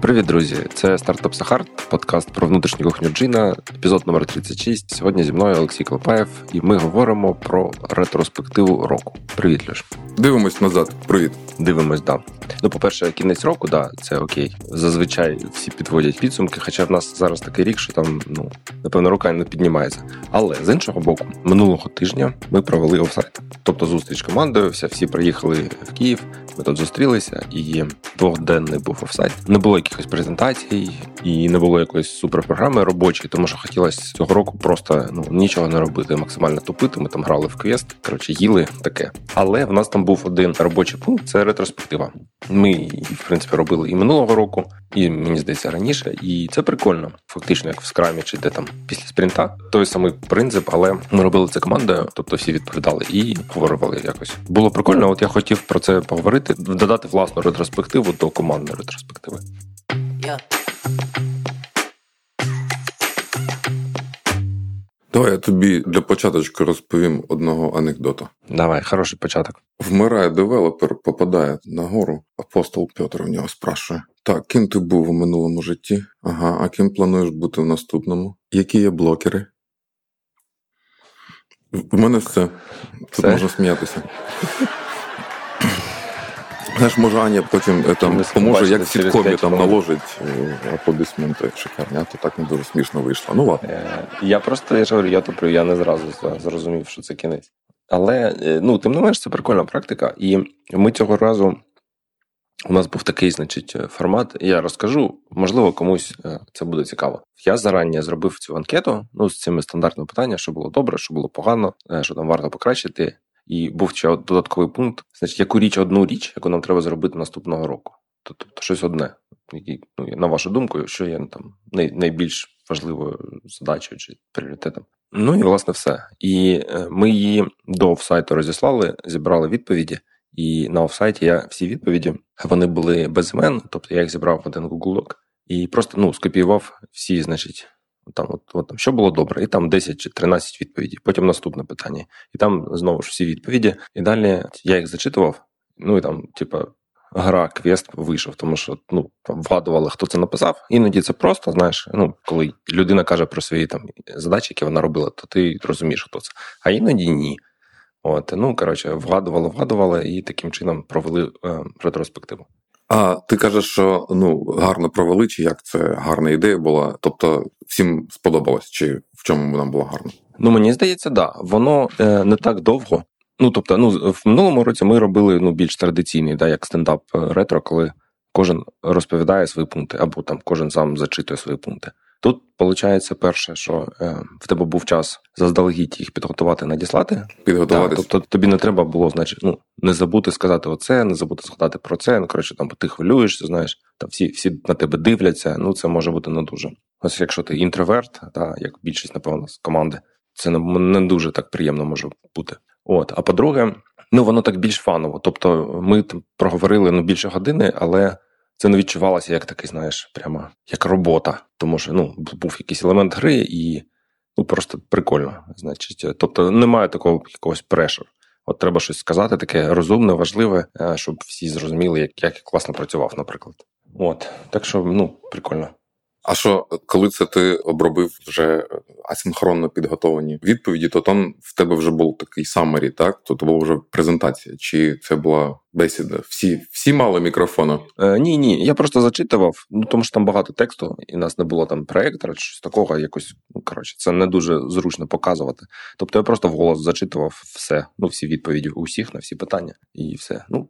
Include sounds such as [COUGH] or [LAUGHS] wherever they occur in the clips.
Привіт, друзі! Це стартап Сахар, подкаст про внутрішню кухню Джина, епізод номер 36. Сьогодні зі мною Олексій Клопаєв, і ми говоримо про ретроспективу року. Привіт, Льош. Дивимось назад. Привіт. Дивимось, да. Ну, по-перше, кінець року, да, це окей. Зазвичай всі підводять підсумки, хоча в нас зараз такий рік, що там, ну, напевно, рука не піднімається. Але з іншого боку, минулого тижня ми провели офсайт. Тобто зустріч командою, вся, всі приїхали в Київ, ми тут зустрілися, і двохденний був офсайт. Не було якихось презентацій, і не було якоїсь суперпрограми робочої, тому що хотілося цього року просто ну нічого не робити, максимально тупити. Ми там грали в квест, коротше, їли таке. Але в нас там був один робочий пункт це ретроспектива. Ми, в принципі, робили і минулого року, і мені здається раніше. І це прикольно, фактично, як в скрамі, чи де там після спринта. Той самий принцип, але ми робили це командою, тобто всі відповідали і говорили якось. Було прикольно. От я хотів про це поговорити, додати власну ретроспективу до командної ретроспективи. Yeah. Давай я тобі для початочку розповім одного анекдота. Давай, хороший початок. Вмирає девелопер, попадає на гору, апостол Петр у нього спрашує: Так, ким ти був у минулому житті? Ага, а ким плануєш бути в наступному? Які є блокери? У мене все. Тут все? можна сміятися. Знаєш, може, Аня потім е, там поможе, як в сіткомі там наложить е, аплодисменти шикарні, а то так не дуже смішно вийшло. Ну ладно. Е, я просто я ж говорю, я туплю, я не зразу зрозумів, що це кінець. Але ну, тим не менш, це прикольна практика. І ми цього разу. У нас був такий, значить, формат. Я розкажу, можливо, комусь це буде цікаво. Я зарані зробив цю анкету ну, з цими стандартними питаннями, що було добре, що було погано, що там варто покращити. І був ще додатковий пункт: значить, яку річ одну річ, яку нам треба зробити наступного року. Тобто щось одне. Ну, На вашу думку, що є там найбільш важливою задачею чи пріоритетом. Ну і власне все. І е, ми її до офсайту розіслали, зібрали відповіді. І на офсайті я всі відповіді вони були без імен, тобто я їх зібрав в один Google Doc і просто ну, скопіював всі, значить, там, от, от що було добре, і там 10 чи 13 відповідей. Потім наступне питання. І там знову ж всі відповіді. І далі я їх зачитував. Ну і там, типа, гра, квест вийшов, тому що ну, там вгадували, хто це написав. Іноді це просто, знаєш, ну, коли людина каже про свої там задачі, які вона робила, то ти розумієш, хто це. А іноді ні. От, ну коротше, вгадували, вгадували, і таким чином провели е, ретроспективу. А ти кажеш, що ну гарно провели, чи як це гарна ідея була? Тобто всім сподобалось, чи в чому вона була гарна? Ну мені здається, да. Воно е, не так довго. Ну тобто, ну в минулому році ми робили ну більш традиційний, да, як стендап е, ретро, коли кожен розповідає свої пункти, або там кожен сам зачитує свої пункти. Тут виходить, перше, що е, в тебе був час заздалегідь їх підготувати, надіслати. Підготувати. Тобто тобі не треба було, значить, ну не забути сказати оце, не забути згадати про це. Ну коротше, там ти хвилюєшся, знаєш, там всі всі на тебе дивляться. Ну це може бути не дуже. Ось якщо ти інтроверт, та як більшість, напевно, з команди, це не, не дуже так приємно може бути. От, а по-друге, ну воно так більш фаново. Тобто, ми там проговорили ну більше години, але це не відчувалося як такий, знаєш, прямо як робота. Тому що ну, був якийсь елемент гри, і ну просто прикольно. Значить, тобто немає такого якогось pressure. От треба щось сказати, таке розумне, важливе, е, щоб всі зрозуміли, як як я класно працював, наприклад. От так що ну прикольно. А що, коли це ти обробив вже асинхронно підготовлені відповіді, то там в тебе вже був такий самері, так? То була вже презентація, чи це була бесіда? Всі всі мали мікрофони? Е, Ні, ні. Я просто зачитував, ну тому що там багато тексту, і нас не було там проєктора, чи щось такого, якось, ну коротше, це не дуже зручно показувати. Тобто я просто вголос зачитував все, ну всі відповіді усіх на всі питання, і все. Ну,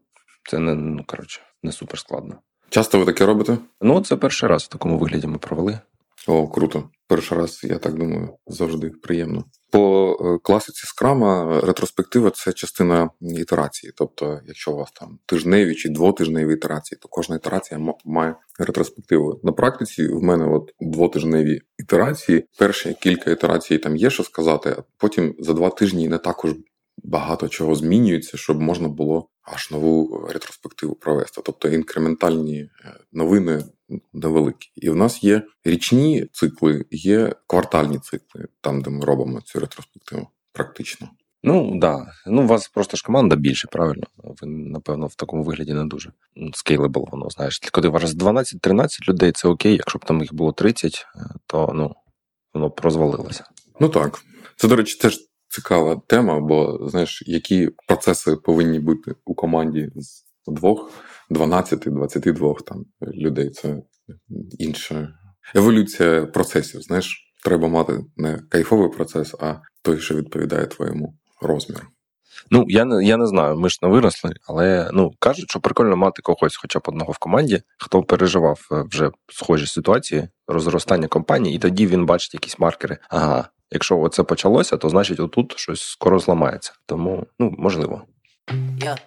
це не ну коротше, не супер складно. Часто ви таке робите? Ну, це перший раз в такому вигляді ми провели. О, круто. Перший раз, я так думаю, завжди приємно. По е, класиці скрама ретроспектива це частина ітерації. Тобто, якщо у вас там тижневі чи двотижневі ітерації, то кожна ітерація має ретроспективу. На практиці в мене от двотижневі ітерації. Перші кілька ітерацій там є що сказати, а потім за два тижні не також багато чого змінюється, щоб можна було аж нову ретроспективу провести. Тобто інкрементальні е, новини невеликі. І в нас є річні цикли, є квартальні цикли, там, де ми робимо цю ретроспективу. Практично. Ну да. Ну, у вас просто ж команда більше, правильно? Ви, напевно, в такому вигляді не дуже скейлебл, воно знаєш. Коли у вас 12-13 людей, це окей. Якщо б там їх було 30, е, то ну воно б розвалилося. Ну так. Це, до речі, теж цікава тема, бо знаєш, які процеси повинні бути у команді з двох, 12, 22 там людей. Це інша еволюція процесів. Знаєш, треба мати не кайфовий процес, а той, що відповідає твоєму розміру. Ну, я не я не знаю, ми ж не виросли, але ну кажуть, що прикольно мати когось, хоча б одного в команді, хто переживав е, вже схожі ситуації, розростання компанії, і тоді він бачить якісь маркери. Ага, якщо це почалося, то значить отут щось скоро зламається. Тому ну можливо. Yeah.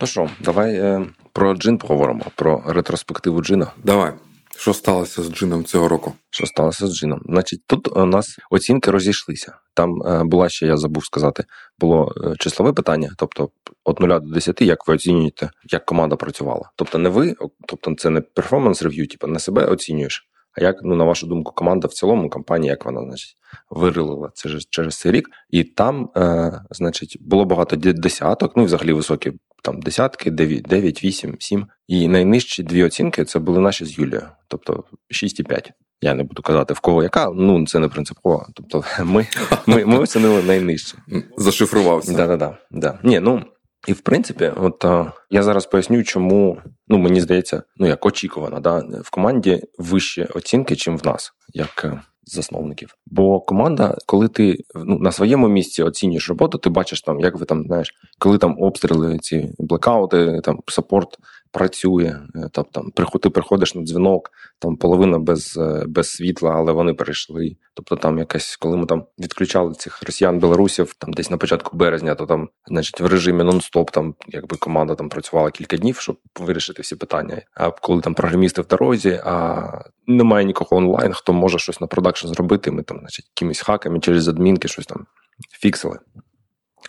Ну що, давай е, про джин поговоримо, про ретроспективу джина. Давай. Що сталося з джином цього року? Що сталося з джином? Значить, тут у нас оцінки розійшлися. Там е, була ще, я забув сказати, було е, числове питання, тобто від 0 до 10, як ви оцінюєте, як команда працювала. Тобто, не ви, тобто це не перформанс рев'ю, типу не себе оцінюєш. А як, ну, на вашу думку, команда в цілому, компанія, як вона, значить, вирилила це ж через цей рік, і там, е, значить, було багато десяток, ну і взагалі високі там десятки, 9, 9, 8, 7. І найнижчі дві оцінки це були наші з Юлією, тобто 6,5. Я не буду казати в кого яка, ну це не принципово. Тобто, [LAUGHS] ми ми, ми оцінили найнижче. Зашифрувався. Да-да-да. Да. Ні, ну і в принципі, от я зараз поясню, чому ну мені здається, ну як очікувано, да, в команді вищі оцінки, чим в нас, як е, засновників. Бо команда, коли ти ну, на своєму місці оцінюєш роботу, ти бачиш там, як ви там знаєш, коли там обстріли, ці блекаути, там саппорт працює, е, там, ти приходиш на дзвінок, там половина без е, без світла, але вони перейшли. Тобто, там якась, коли ми там відключали цих росіян, білорусів, там десь на початку березня, то там, значить, в режимі нон-стоп, там якби команда там працювала кілька днів, щоб вирішити всі питання. А коли там програмісти в дорозі, а немає нікого онлайн, хто може щось на продакшн зробити. Ми там, значить, якимись хаками через адмінки щось там фіксили.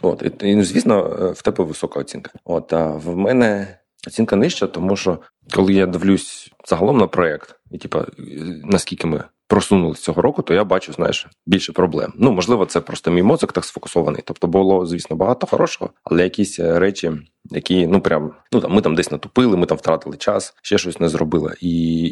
От, і, і звісно, е, в тебе висока оцінка. От а в мене оцінка нижча, тому що коли я дивлюсь загалом на проект, і типа наскільки ми просунулися цього року, то я бачу, знаєш, більше проблем. Ну, можливо, це просто мій мозок так сфокусований. Тобто було, звісно, багато хорошого, але якісь е, речі, які ну прям ну там ми там десь натупили, ми там втратили час, ще щось не зробили. І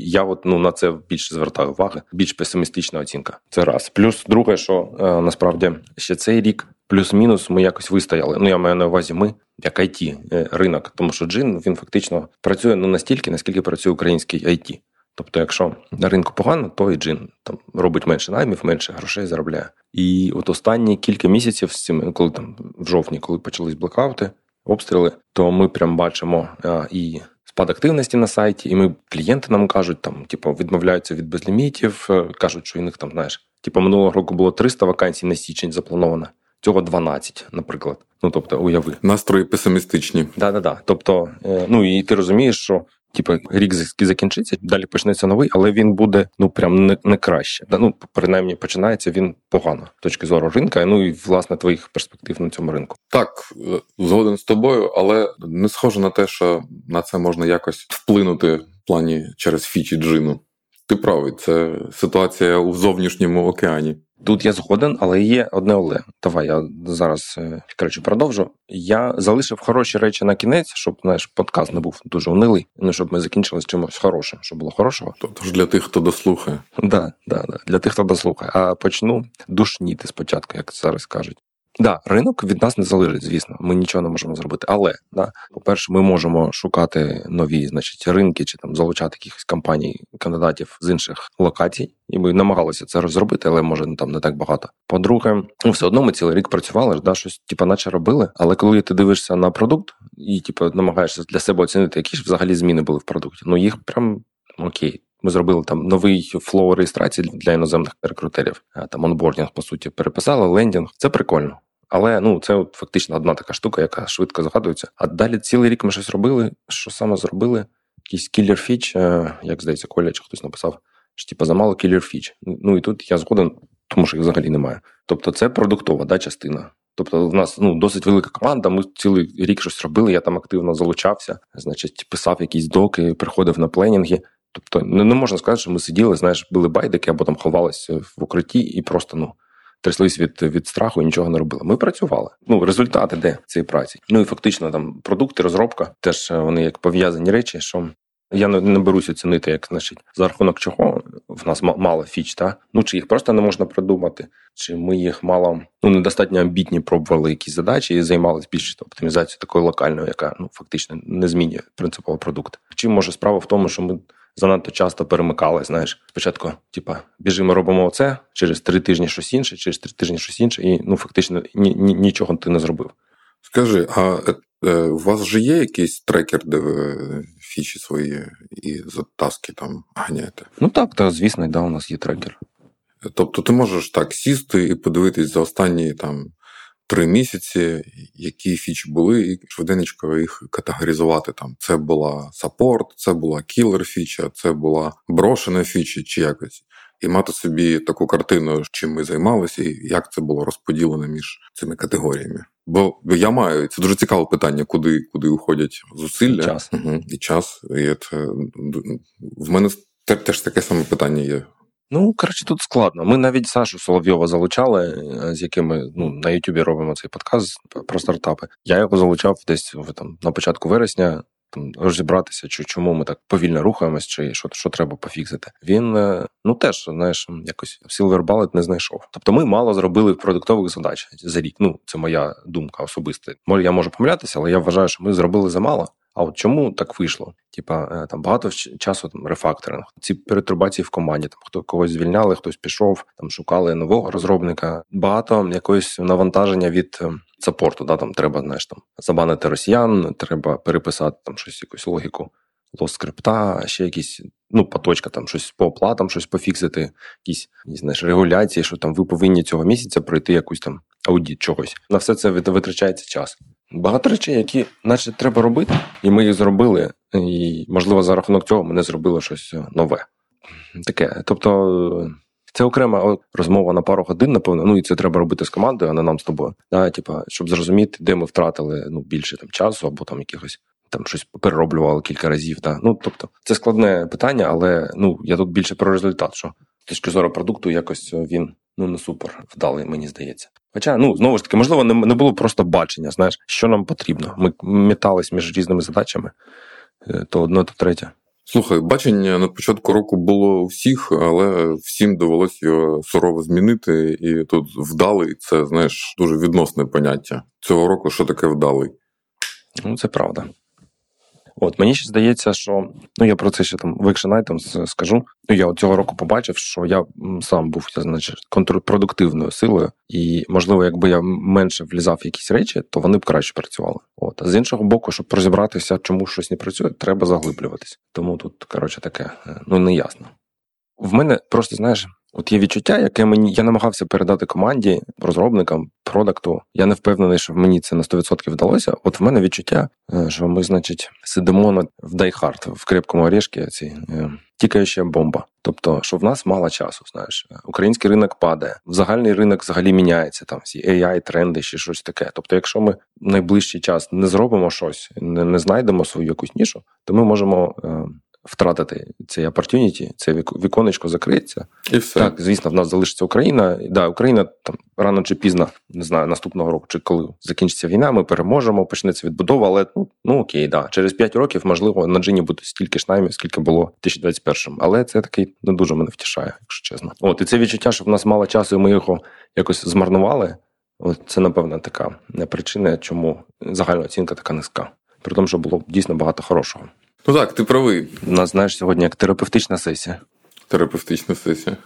я от ну на це більше звертаю уваги. Більш песимістична оцінка. Це раз. Плюс друге, що е, насправді ще цей рік. Плюс-мінус ми якось вистояли. Ну я маю на увазі, ми як IT е, ринок, тому що джин він фактично працює ну настільки, наскільки працює український IT. Тобто, якщо на ринку погано, то і джин там робить менше наймів, менше грошей заробляє. І от останні кілька місяців з цим, коли там в жовтні, коли почались блокаути, обстріли, то ми прям бачимо а, і спад активності на сайті, і ми клієнти нам кажуть, там, типу, відмовляються від безлімітів, е, кажуть, що у них там, знаєш, типу, минулого року було 300 вакансій на січень заплановано. Цього 12, наприклад. Ну тобто, уяви. Настрої песимістичні. Да, да, да. Тобто, е, ну і ти розумієш, що типу, рік закінчиться, далі почнеться новий, але він буде ну прям не не краще. Ну принаймні починається він погано з точки зору ринка. Ну і власне твоїх перспектив на цьому ринку. Так е, згоден з тобою, але не схоже на те, що на це можна якось вплинути в плані через фічі джину. Ти правий, це ситуація у зовнішньому океані. Тут я згоден, але є одне але. Давай я зараз е, коротше, продовжу. Я залишив хороші речі на кінець, щоб знаєш, подкаст не був дуже унилий. Ну щоб ми закінчили з чимось хорошим, щоб було хорошого. Тож для тих, хто дослухає. Да, да, да, для тих, хто дослухає. А почну душніти спочатку, як зараз кажуть. Да, ринок від нас не залежить, звісно. Ми нічого не можемо зробити. Але да, по-перше, ми можемо шукати нові, значить, ринки чи там залучати якихось компаній, кандидатів з інших локацій, і ми намагалися це зробити, але може там не так багато. По-друге, ну все одно ми цілий рік працювали, да, щось типу, наче робили. Але коли ти дивишся на продукт і типу, намагаєшся для себе оцінити, які ж взагалі зміни були в продукті, ну їх прям окей. Ми зробили там новий flow реєстрації для іноземних рекрутерів. Там onboarding, по суті, переписали лендінг. Це прикольно. Але ну це от фактично одна така штука, яка швидко згадується. А далі цілий рік ми щось робили. Що саме зробили? Якийсь кілер фіч, як здається, Коля чи хтось написав, що типу, замало кілер фіч. Ну і тут я згоден, тому що їх взагалі немає. Тобто, це продуктова да, частина. Тобто, в нас ну досить велика команда. Ми цілий рік щось робили. Я там активно залучався, значить, писав якісь доки, приходив на пленінги. Тобто не, не можна сказати, що ми сиділи, знаєш, били байдики або там ховалися в укритті і просто ну. Тряслись від від страху і нічого не робили. Ми працювали. Ну, результати де цієї праці. Ну і фактично там продукти, розробка теж е, вони як пов'язані речі, що я не, беруся цінити, як значить, за рахунок чого в нас мало фіч, та ну чи їх просто не можна придумати, чи ми їх мало ну недостатньо амбітні пробували якісь задачі і займалися більше оптимізацією такою локальною, яка ну фактично не змінює принципово продукт. Чи може справа в тому, що ми занадто часто перемикали. Знаєш, спочатку, типа, біжимо, робимо оце, через три тижні щось інше, через три тижні щось інше, і ну фактично ні, ні, нічого ти не зробив. Скажи, а е, у вас вже є якийсь трекер, де ви фічі свої і за таски там ганяєте? Ну так, так, звісно, да, у нас є трекер. Тобто ти можеш так сісти і подивитись за останні там три місяці, які фічі були, і швиденько їх категоризувати. Там це була саппорт, це була кілер фіча, це була брошена фіча чи якось. І мати собі таку картину, чим ми займалися, і як це було розподілено між цими категоріями. Бо я маю це дуже цікаве питання, куди куди уходять зусилля час. Угу, і час. І це в мене теж таке саме питання є. Ну, коротше, тут складно. Ми навіть Сашу Соловйова залучали, е, з якими ну, на Ютубі робимо цей подкаст про стартапи. Я його залучав десь там на початку вересня. Там розібратися, чому ми так повільно рухаємось, чи що що треба пофіксити. Він е, ну теж знаєш, якось Silver Bullet не знайшов. Тобто, ми мало зробили продуктових задач за рік. Ну це моя думка особиста. я можу помилятися, але я вважаю, що ми зробили замало. А от чому так вийшло? Типа е, там багато часу там рефакторинг, ці перетурбації в команді. Там хто когось звільняли, хтось пішов, там шукали нового розробника. Багато якогось навантаження від е, саппорту. Да, там треба знаєш, там забанити росіян, треба переписати там щось, якусь логіку скрипта, ще якісь. Ну, поточка, там щось по оплатам, щось пофіксити, якісь знаєш, регуляції, що там ви повинні цього місяця пройти якусь там аудіт чогось. На все це витрачається час. Багато речей, які, наче, треба робити, і ми їх зробили. І, можливо, за рахунок цього ми не зробили щось е, нове. Таке. Тобто, це окрема розмова на пару годин, напевно. Ну і це треба робити з командою, а не нам з тобою. Да, типа, щоб зрозуміти, де ми втратили ну, більше там часу, або там якихось там щось перероблювали кілька разів. Да. Ну, тобто, це складне питання, але ну я тут більше про результат, що з точки зору продукту, якось він ну не супер вдалий, мені здається. Хоча, ну знову ж таки, можливо, не, не було просто бачення, знаєш, що нам потрібно. Ми метались між різними задачами, е, то одне, то третє. Слухай, бачення на початку року було у всіх, але всім довелося його сурово змінити. І тут вдалий це знаєш дуже відносне поняття цього року. Що таке вдалий? Ну, це правда. От мені ще здається, що ну я про це ще там викшенайтом скажу. Ну я от цього року побачив, що я сам був значить, контрпродуктивною силою, і можливо, якби я менше влізав в якісь речі, то вони б краще працювали. От а з іншого боку, щоб розібратися, чому щось не працює, треба заглиблюватись. Тому тут коротше таке е, ну не ясно. В мене просто знаєш. От є відчуття, яке мені я намагався передати команді, розробникам, продакту. Я не впевнений, що мені це на 100% вдалося. От в мене відчуття, е, що ми, значить, сидимо на в Дайхард, в крепкому орешці, ці е, тікаюча бомба. Тобто, що в нас мало часу, знаєш, український ринок падає, загальний ринок взагалі міняється. Там всі AI, тренди, чи щось таке. Тобто, якщо ми в найближчий час не зробимо щось, не, не знайдемо свою якусь нішу, то ми можемо. Втратити цей opportunity, це віконечко закриється. І все. Так, звісно, в нас залишиться Україна. Да, Україна там рано чи пізно, не знаю, наступного року, чи коли закінчиться війна, ми переможемо, почнеться відбудова, але ну ну окей, да. Через 5 років, можливо, на джині буде стільки ж наймів, скільки було в 2021 Але це такий не дуже мене втішає, якщо чесно. От і це відчуття, що в нас мало часу, і ми його якось змарнували. От це, напевно, така причина, чому загальна оцінка така низька. При тому, що було дійсно багато хорошого. Ну так, ти правий. У нас, знаєш, сьогодні як терапевтична сесія. Терапевтична сесія.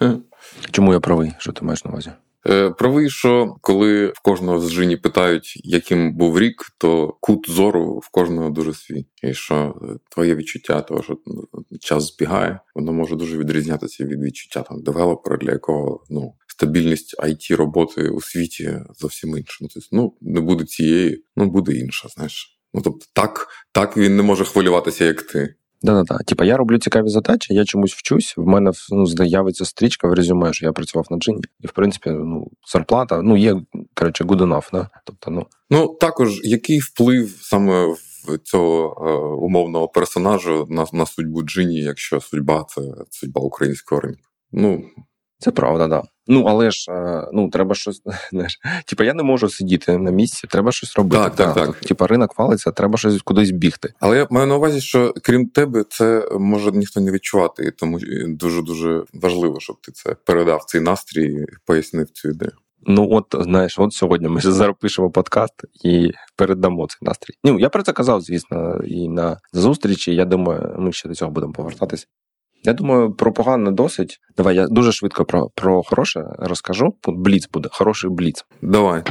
Чому я правий? Що ти маєш на увазі? Е, правий, що коли в кожного з жині питають, яким був рік, то кут зору в кожного дуже свій. І що е, твоє відчуття, того, що ну, час збігає, воно може дуже відрізнятися від відчуття там девелопера, для якого ну. Стабільність it роботи у світі зовсім інша. Ну, тобто, ну не буде цієї, ну буде інша. Знаєш, Ну тобто, так так він не може хвилюватися, як ти. Да-да-да. Типа я роблю цікаві задачі, я чомусь вчусь. В мене ну, з'явиться стрічка в резюме, що я працював на джині. І в принципі, ну, зарплата ну, є, коротше, good enough, да? Тобто, ну. Ну також який вплив саме цього е, умовного персонажа на на судьбу Джині, якщо судьба це судьба українського ринку. Ну це правда, да. Ну, але ж ну треба щось. [LAUGHS] знаєш, Типа я не можу сидіти на місці, треба щось робити. Так, так, так. Типа ринок валиться, треба щось кудись бігти. Але я маю на увазі, що крім тебе, це може ніхто не відчувати, і тому дуже дуже важливо, щоб ти це передав цей настрій, і пояснив цю ідею. Ну, от знаєш, от сьогодні ми [LAUGHS] зараз пишемо подкаст і передамо цей настрій. Ну я про це казав, звісно, і на зустрічі. Я думаю, ми ще до цього будемо повертатись. Я думаю, про погане досить. Давай я дуже швидко про про хороше розкажу. Бліц буде, хороший бліц. Давай.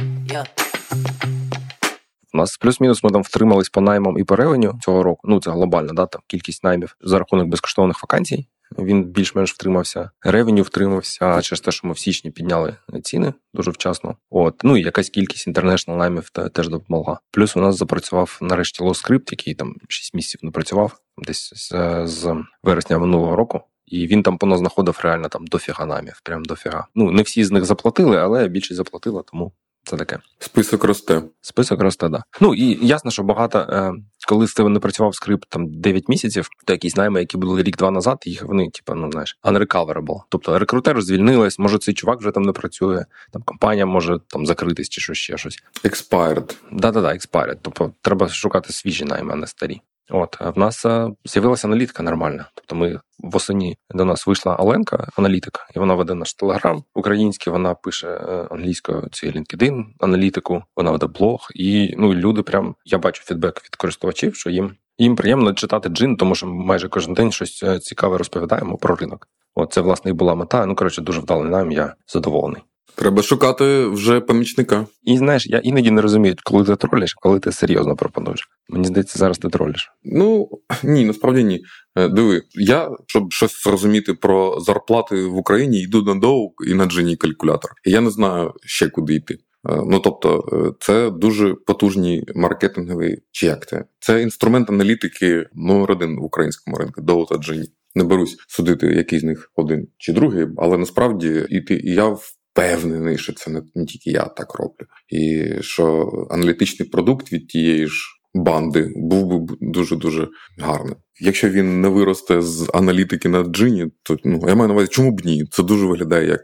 У нас плюс-мінус ми там втримались по наймам і по ревеню цього року. Ну це глобально, да, там кількість наймів за рахунок безкоштовних вакансій. Він більш-менш втримався. Ревеню втримався через те, що ми в січні підняли ціни дуже вчасно. От ну і якась кількість інтернешнл наймів теж допомогла. Плюс у нас запрацював нарешті лоскрипт, який там 6 місяців не працював десь з, з вересня минулого року. І він там понаznaходив реально там дофіга намів, прям дофіга. Ну не всі з них заплатили, але більшість заплатила, тому це таке. Список росте. Список росте, да. Ну і ясно, що багато, е, коли з тебе не працював скрипт там 9 місяців, то якісь найми, які були рік-два назад, їх вони, типу, ну знаєш, unrecoverable. Тобто рекрутер звільнилась, може цей чувак вже там не працює, там компанія може там закритись чи що ще щось. Expired. Да-да-да, expired. Тобто треба шукати свіжі найми, а не старі. От в нас е, з'явилася аналітика нормальна. Тобто, ми восені до нас вийшла Оленка, аналітик, і вона веде наш телеграм український. Вона пише е, англійською цю LinkedIn аналітику. Вона веде блог, і ну люди прям я бачу фідбек від користувачів, що їм їм приємно читати джин, тому що майже кожен день щось е, цікаве розповідаємо про ринок. От це власне і була мета. Ну коротше, дуже вдалий нам. Я задоволений. Треба шукати вже помічника. І знаєш, я іноді не розумію, коли ти тролиш, коли ти серйозно пропонуєш. Мені здається, зараз ти тролиш. Ну ні, насправді ні. Е, диви, я щоб щось зрозуміти про зарплати в Україні, йду на доу і на джині калькулятор. І я не знаю ще куди йти. Е, ну тобто, е, це дуже потужні маркетингові чи як це? Це інструмент аналітики номер один в українському ринку Доу та Джині. Не берусь судити, який з них один чи другий, але насправді і ти і я впевнений, що це не, тільки я так роблю, і що аналітичний продукт від тієї ж банди був би дуже дуже гарним. Якщо він не виросте з аналітики на джині, то ну я маю на увазі, чому б ні? Це дуже виглядає як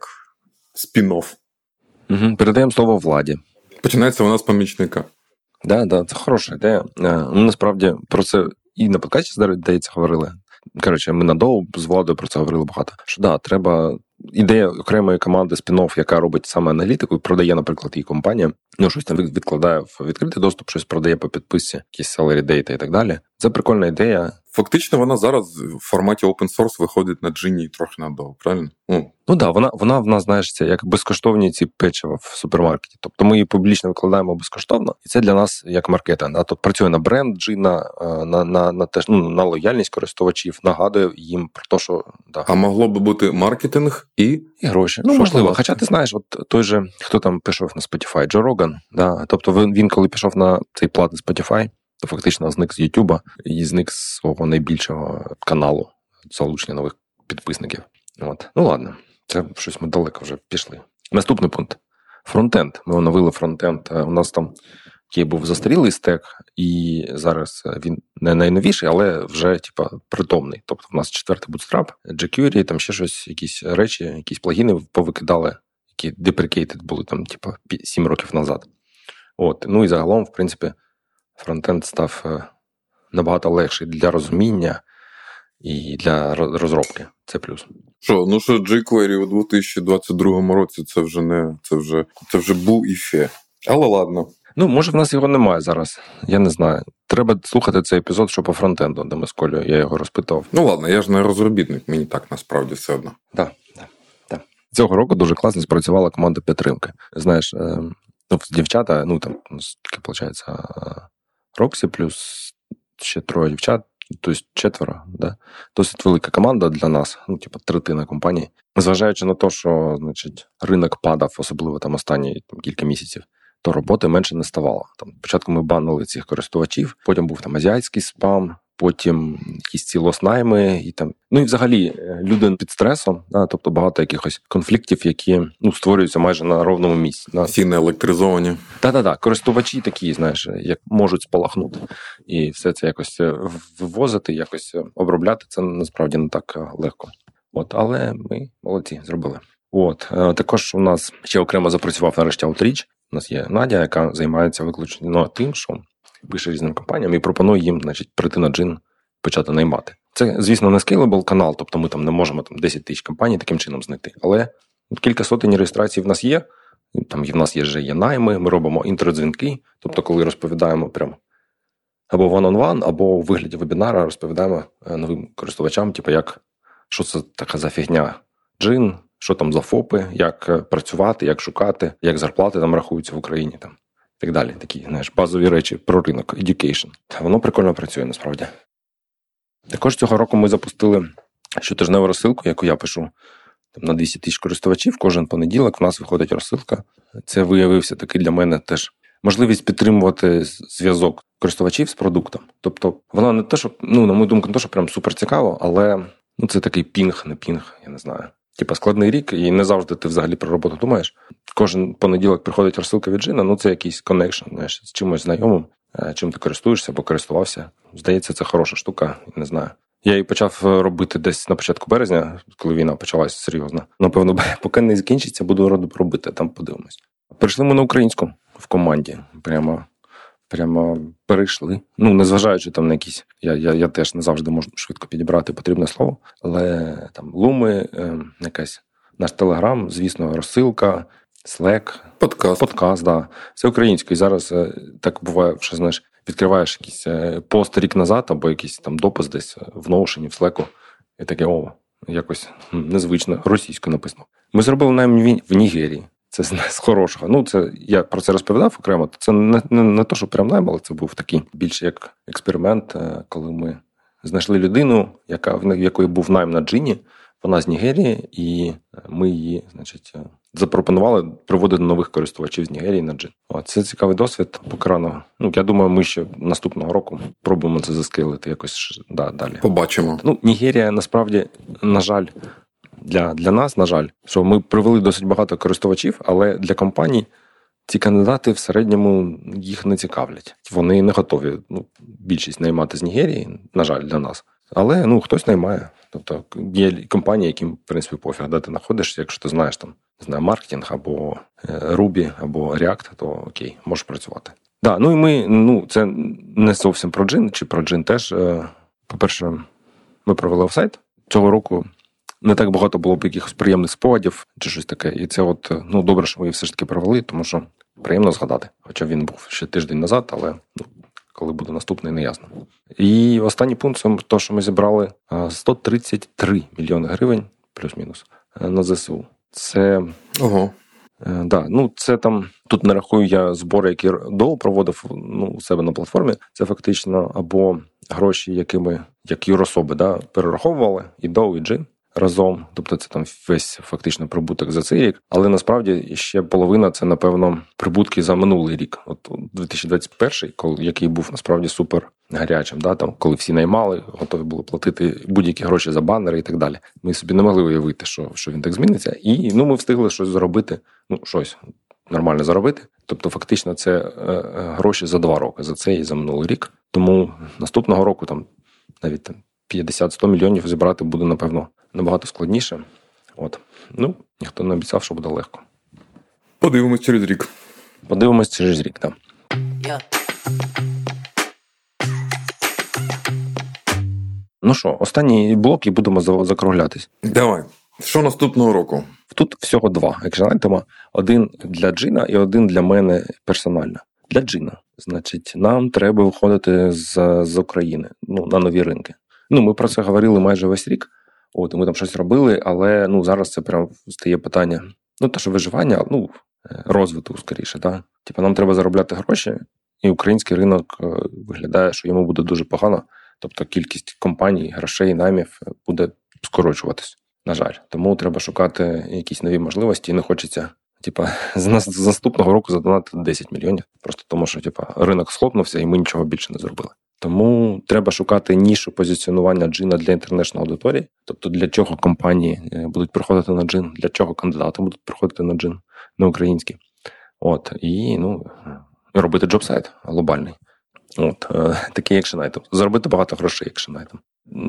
спін-офф. Угу. Передаємо слово владі. Починається вона з помічника. Да, да, це хороша ідея. Ну, Насправді про це і на подкасті здається говорили. Коротше, ми надовго з владою про це говорили багато. Що да, треба ідея окремої команди спін-офф, яка робить саме аналітику, і продає, наприклад, її компанія. Ну, щось там відкладає в відкритий доступ, щось продає по підписці, якісь salary data і так далі. Це прикольна ідея. Фактично, вона зараз в форматі open source виходить на джині трохи надовго, правильно? Ну ну да, вона вона в нас знаєш, це як безкоштовні ці печива в супермаркеті. Тобто ми її публічно викладаємо безкоштовно, і це для нас як маркетинг. Да? Тобто працює на бренд джина, е, на на, на теж ну на лояльність користувачів, нагадує їм про те, що да. А могло би бути маркетинг і І гроші. Ну можливо. Хоча ти знаєш, от той же хто там пішов на Spotify, Джо Роган, да. Тобто він, він коли пішов на цей платний Spotify, то фактично зник з Ютуба і зник з свого найбільшого каналу залучення нових підписників. От. Ну ладно, це щось ми далеко вже пішли. Наступний пункт. Фронтенд. Ми оновили фронтенд. Е, у нас там який був застарілий стек, і зараз він не найновіший, але вже типа притомний. Тобто, в нас четвертий bootstrap, jQuery, там ще щось, якісь речі, якісь плагіни повикидали, які deprecated були там, типа 7 років назад. От, ну і загалом, в принципі, фронтенд став е, набагато легший для розуміння і для розробки. Це плюс. Що, ну що jQuery у 2022 році це вже не це вже це вже був і фе. Але ладно. Ну, може, в нас його немає зараз. Я не знаю. Треба слухати цей епізод, що по фронтенду, де ми з Колею, я його розпитував. Ну ладно, я ж не розробітник, мені так насправді все одно. Так, так, так. Цього року дуже класно спрацювала команда підтримки. Знаєш, е, ну, дівчата, ну там скільки виходить, Роксі плюс ще троє дівчат, тобто четверо, да? досить велика команда для нас, ну, типу, третина компанії. Зважаючи на те, що значить, ринок падав, особливо там останні там, кілька місяців то роботи менше не ставало. Там спочатку ми банили цих користувачів, потім був там азіатський спам, потім якісь ці лоснайми, і там. Ну і взагалі е, люди під стресом, да, тобто багато якихось конфліктів, які ну, створюються майже на ровному місці. Да. Всі не електризовані. Так-так-так, користувачі такі, знаєш, як можуть спалахнути. І все це якось е, вивозити, якось е, обробляти, це насправді не так легко. От, Але ми молодці зробили. От також у нас ще окремо запрацював нарешті Outreach. У нас є Надя, яка займається виключно тим, що пише різним компаніям і пропонує їм, значить, прийти на джин, почати наймати. Це, звісно, не scalable канал, тобто ми там не можемо там 10 тисяч компаній таким чином знайти. Але кілька сотень реєстрацій в нас є. Там в нас є вже є найми, ми робимо інтродзвінки, тобто, коли розповідаємо прямо або one-on-one, або у вигляді вебінара розповідаємо е, новим користувачам, типу, як що це така за фігня джин, що там за ФОПи, як е, працювати, як шукати, як зарплати там рахуються в Україні там так далі. Такі знаєш, базові речі про ринок, education. Воно прикольно працює насправді. Також цього року ми запустили щотижневу розсилку, яку я пишу там, на 200 тисяч користувачів. Кожен понеділок в нас виходить розсилка. Це виявився такий для мене теж можливість підтримувати зв'язок користувачів з продуктом. Тобто, вона не те, що, ну, на мою думку, не те, що прям супер цікаво, але ну, це такий ping, не ping, я не знаю. Типа складний рік, і не завжди ти взагалі про роботу думаєш. Кожен понеділок приходить розсилка від Джина, ну це якийсь connection, знаєш, з чимось знайомим, е, чим ти користуєшся або користувався. Здається, це хороша штука, не знаю. Я її почав е, робити десь на початку березня, коли війна почалася серйозно. Напевно, [LAUGHS] поки не закінчиться, буду робити, там подивимось. Перейшли ми на українську в команді. Прямо прямо перейшли. Ну, незважаючи там на якісь. Я я, я теж не завжди можу швидко підібрати потрібне слово, але там луми, е, якась наш телеграм, звісно, розсилка, Slack, подкаст. Подкаст, да. Все українською. І зараз е, так буває, що знаєш, відкриваєш якийсь е, пост рік назад, або якийсь там допис десь в Notion, в Slack, і таке о, якось незвично, російською написано. Ми зробили найм в Нігерії. Це з хорошого. Ну, це я про це розповідав окремо. Це не не, не то, що прям найм, але це був такий більше як експеримент, е, коли ми знайшли людину, яка в якої був найм на джині. Вона з Нігерії, і ми її, значить, е, запропонували приводити нових користувачів з Нігерії на джин. О, це цікавий досвід. Поки рано. Ну я думаю, ми ще наступного року пробуємо це заскилити якось да, далі. Побачимо. Ну, Нігерія насправді, на жаль, для для нас, на жаль, що ми привели досить багато користувачів, але для компаній ці кандидати в середньому їх не цікавлять. Вони не готові. Ну, більшість наймати з Нігерії, на жаль, для нас. Але ну хтось наймає. Тобто є компанії, яким в принципі пофіг, де ти знаходишся, якщо ти знаєш там не знаю, маркетинг або е, Ruby, або React, то окей, можеш працювати. Да, ну і ми, ну це не зовсім про джин, чи про джин теж. Е, по-перше, ми провели офсайт цього року не так багато було б якихось приємних спогадів чи щось таке. І це, от ну добре, що ми все ж таки провели, тому що приємно згадати. Хоча він був ще тиждень назад, але ну, коли буде наступний, не ясно. І останній пункт це те, що ми зібрали 133 мільйони гривень, плюс-мінус, е, на ЗСУ. Це Ого. Е, да, ну це там тут не рахую я збори, які Доу проводив ну, у себе на платформі. Це фактично або гроші, якими як юрособи да, перераховували і Доу, і Джин разом, тобто це там весь фактично прибуток за цей рік. Але насправді ще половина це напевно прибутки за минулий рік, от 2021, коли який був насправді супер гарячим. Да, там коли всі наймали, готові були платити будь-які гроші за банери і так далі. Ми собі не могли уявити, що що він так зміниться, і ну ми встигли щось зробити. Ну щось нормально заробити. Тобто, фактично, це е, е, гроші за два роки за цей і за минулий рік. Тому наступного року там навіть там 50-100 мільйонів зібрати буде, напевно, набагато складніше. От. Ну, ніхто не обіцяв, що буде легко. Подивимось через рік. Подивимось через рік, так. Ну що, останній блок і будемо закруглятись. Давай. Що наступного року? Тут всього два екшенайтема. Один для Джина і один для мене персонально. Для Джина. Значить, нам треба виходити з з України ну, на нові ринки. Ну, ми про це говорили майже весь рік. От ми там щось робили, але ну зараз це прям стає питання. Ну, те, що виживання, ну е, розвитку скоріше, да. Типу, нам треба заробляти гроші, і український ринок е, виглядає, що йому буде дуже погано. Тобто кількість компаній, грошей, намів е, буде скорочуватись. На жаль, тому треба шукати якісь нові можливості, і не хочеться. [LAUGHS] Типа з наступного року задонати 10 мільйонів, просто тому що типа ринок схлопнувся, і ми нічого більше не зробили. Тому треба шукати нішу позиціонування джина для international аудиторії, тобто для чого компанії е, будуть приходити на джин, для чого кандидати будуть приходити на джин на український. От, і ну, робити job-сайт глобальний. От, е, Такий action item. Заробити багато грошей action item.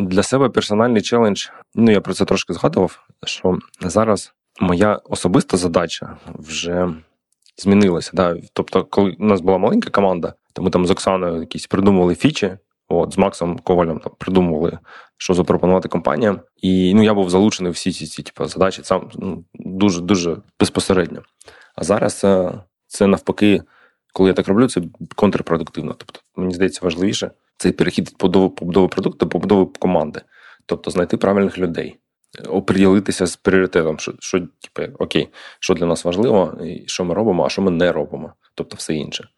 Для себе персональний челендж. Ну, я про це трошки згадував, що зараз моя особиста задача вже змінилася. Да? Тобто, коли у нас була маленька команда, ми там з Оксаною якісь придумували фічі. От, з Максом Ковалем там придумували, що запропонувати компаніям. І ну, я був залучений всі ці ці типу, задачі сам ну, дуже дуже безпосередньо. А зараз це, це навпаки, коли я так роблю, це контрпродуктивно. Тобто, мені здається, важливіше цей перехід від побудови продукту до побудови команди, тобто знайти правильних людей, оприділитися з пріоритетом, що що типу, окей, що для нас важливо, і що ми робимо, а що ми не робимо, тобто все інше.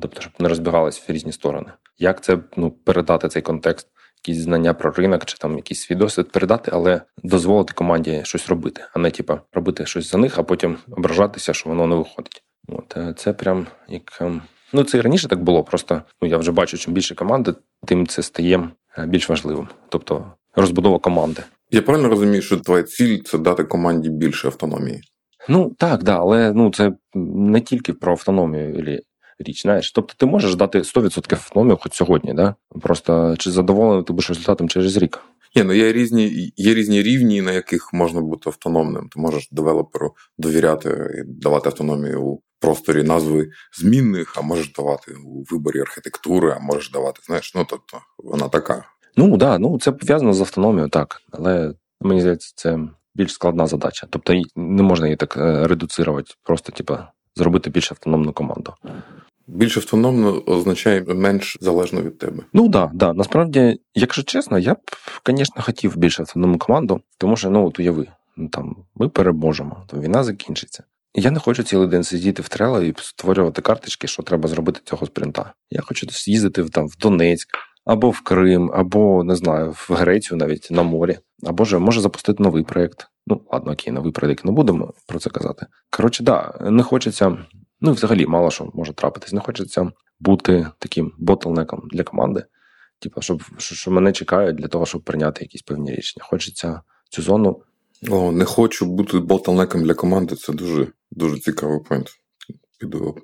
Тобто, щоб не розбігалися в різні сторони. Як це ну, передати цей контекст, якісь знання про ринок чи там якийсь свій досвід передати, але дозволити команді щось робити, а не типу, робити щось за них, а потім ображатися, що воно не виходить. От е, це прям як ем, ну це і раніше так було. Просто ну я вже бачу, чим більше команди, тим це стає е, більш важливим. Тобто розбудова команди. Я правильно розумію, що твоя ціль це дати команді більше автономії. Ну так, да, але ну це не тільки про автономію річ. Знаєш, тобто ти можеш дати 100% автономію хоч сьогодні, да? Просто чи задоволений ти будеш результатом через рік. Ні, ну є різні є різні рівні, на яких можна бути автономним. Ти можеш девелоперу довіряти і давати автономію у просторі назви змінних, а можеш давати у виборі архітектури, а можеш давати, знаєш, ну тобто вона така. Ну да, ну це пов'язано з автономією, так. Але мені здається, це більш складна задача. Тобто не можна її так е, редуцирувати, просто типу, зробити більш автономну команду. Більш автономно означає менш залежно від тебе. Ну да, да. насправді, якщо чесно, я б, звісно, хотів більш автономну команду, тому що ну от уяви, ну там ми переможемо, то війна закінчиться. Я не хочу цілий день сидіти в трела і створювати карточки, що треба зробити цього спринта. Я хочу їздити там в Донецьк або в Крим, або не знаю, в Грецію навіть на морі, або же може запустити новий проєкт. Ну ладно, окей, новий проєкт не будемо про це казати. Коротше, да, не хочеться. Ну, взагалі, мало що може трапитись. Не хочеться бути таким ботлнеком для команди, типу, щоб що мене чекають для того, щоб прийняти якісь певні рішення. Хочеться цю зону. О, не хочу бути ботлнеком для команди. Це дуже дуже цікавий поінт. Піду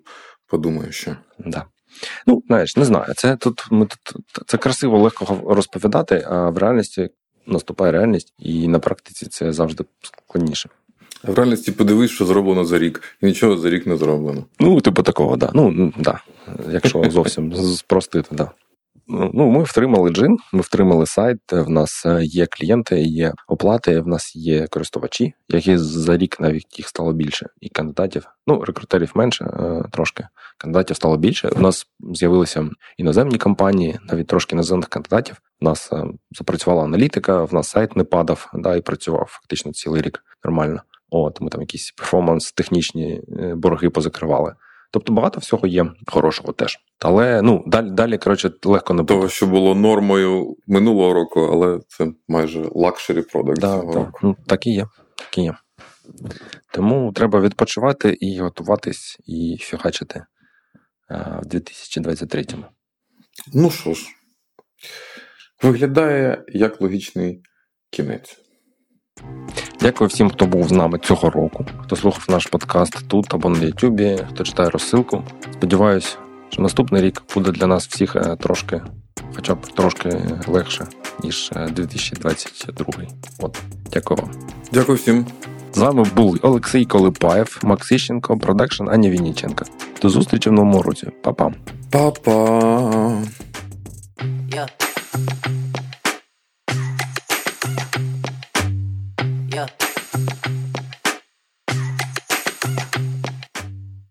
подумаю ще. Да. Ну, знаєш, не знаю. Це тут ми тут це красиво легко розповідати, а в реальності наступає реальність, і на практиці це завжди складніше. В реальності подивись, що зроблено за рік, і нічого за рік не зроблено. Ну, типу такого, да. Ну, да. Якщо [LAUGHS] зовсім спростити, да. Ну, ми втримали джин, ми втримали сайт. В нас е, є клієнти, є оплати. В нас є користувачі, які за рік навіть їх стало більше, і кандидатів. Ну, рекрутерів менше е, трошки. Кандидатів стало більше. У нас з'явилися іноземні компанії, навіть трошки іноземних кандидатів. У нас е, запрацювала аналітика, в нас сайт не падав, да, і працював фактично цілий рік нормально. От ми там якісь перформанс, технічні е, борги позакривали. Тобто багато всього є хорошого теж. Але ну далі далі коротше легко не. Того, що було нормою минулого року, але це майже luxury product. Да, цього так. року. Ну, так і є. Так і є. Тому треба відпочивати і готуватись, і фігачити а, в 2023-му. Ну що ж, виглядає як логічний кінець. Дякую всім, хто був з нами цього року, хто слухав наш подкаст тут або на Ютубі, хто читає розсилку. Сподіваюсь, що наступний рік буде для нас всіх е, трошки, хоча б трошки легше, ніж 2022. Е, От, дякую вам. Дякую всім. З вами були Олексій Колипаєв, Макс Іщенко, продакшн Аня Вінніченка. До зустрічі в новому році. Па-па. Па-па.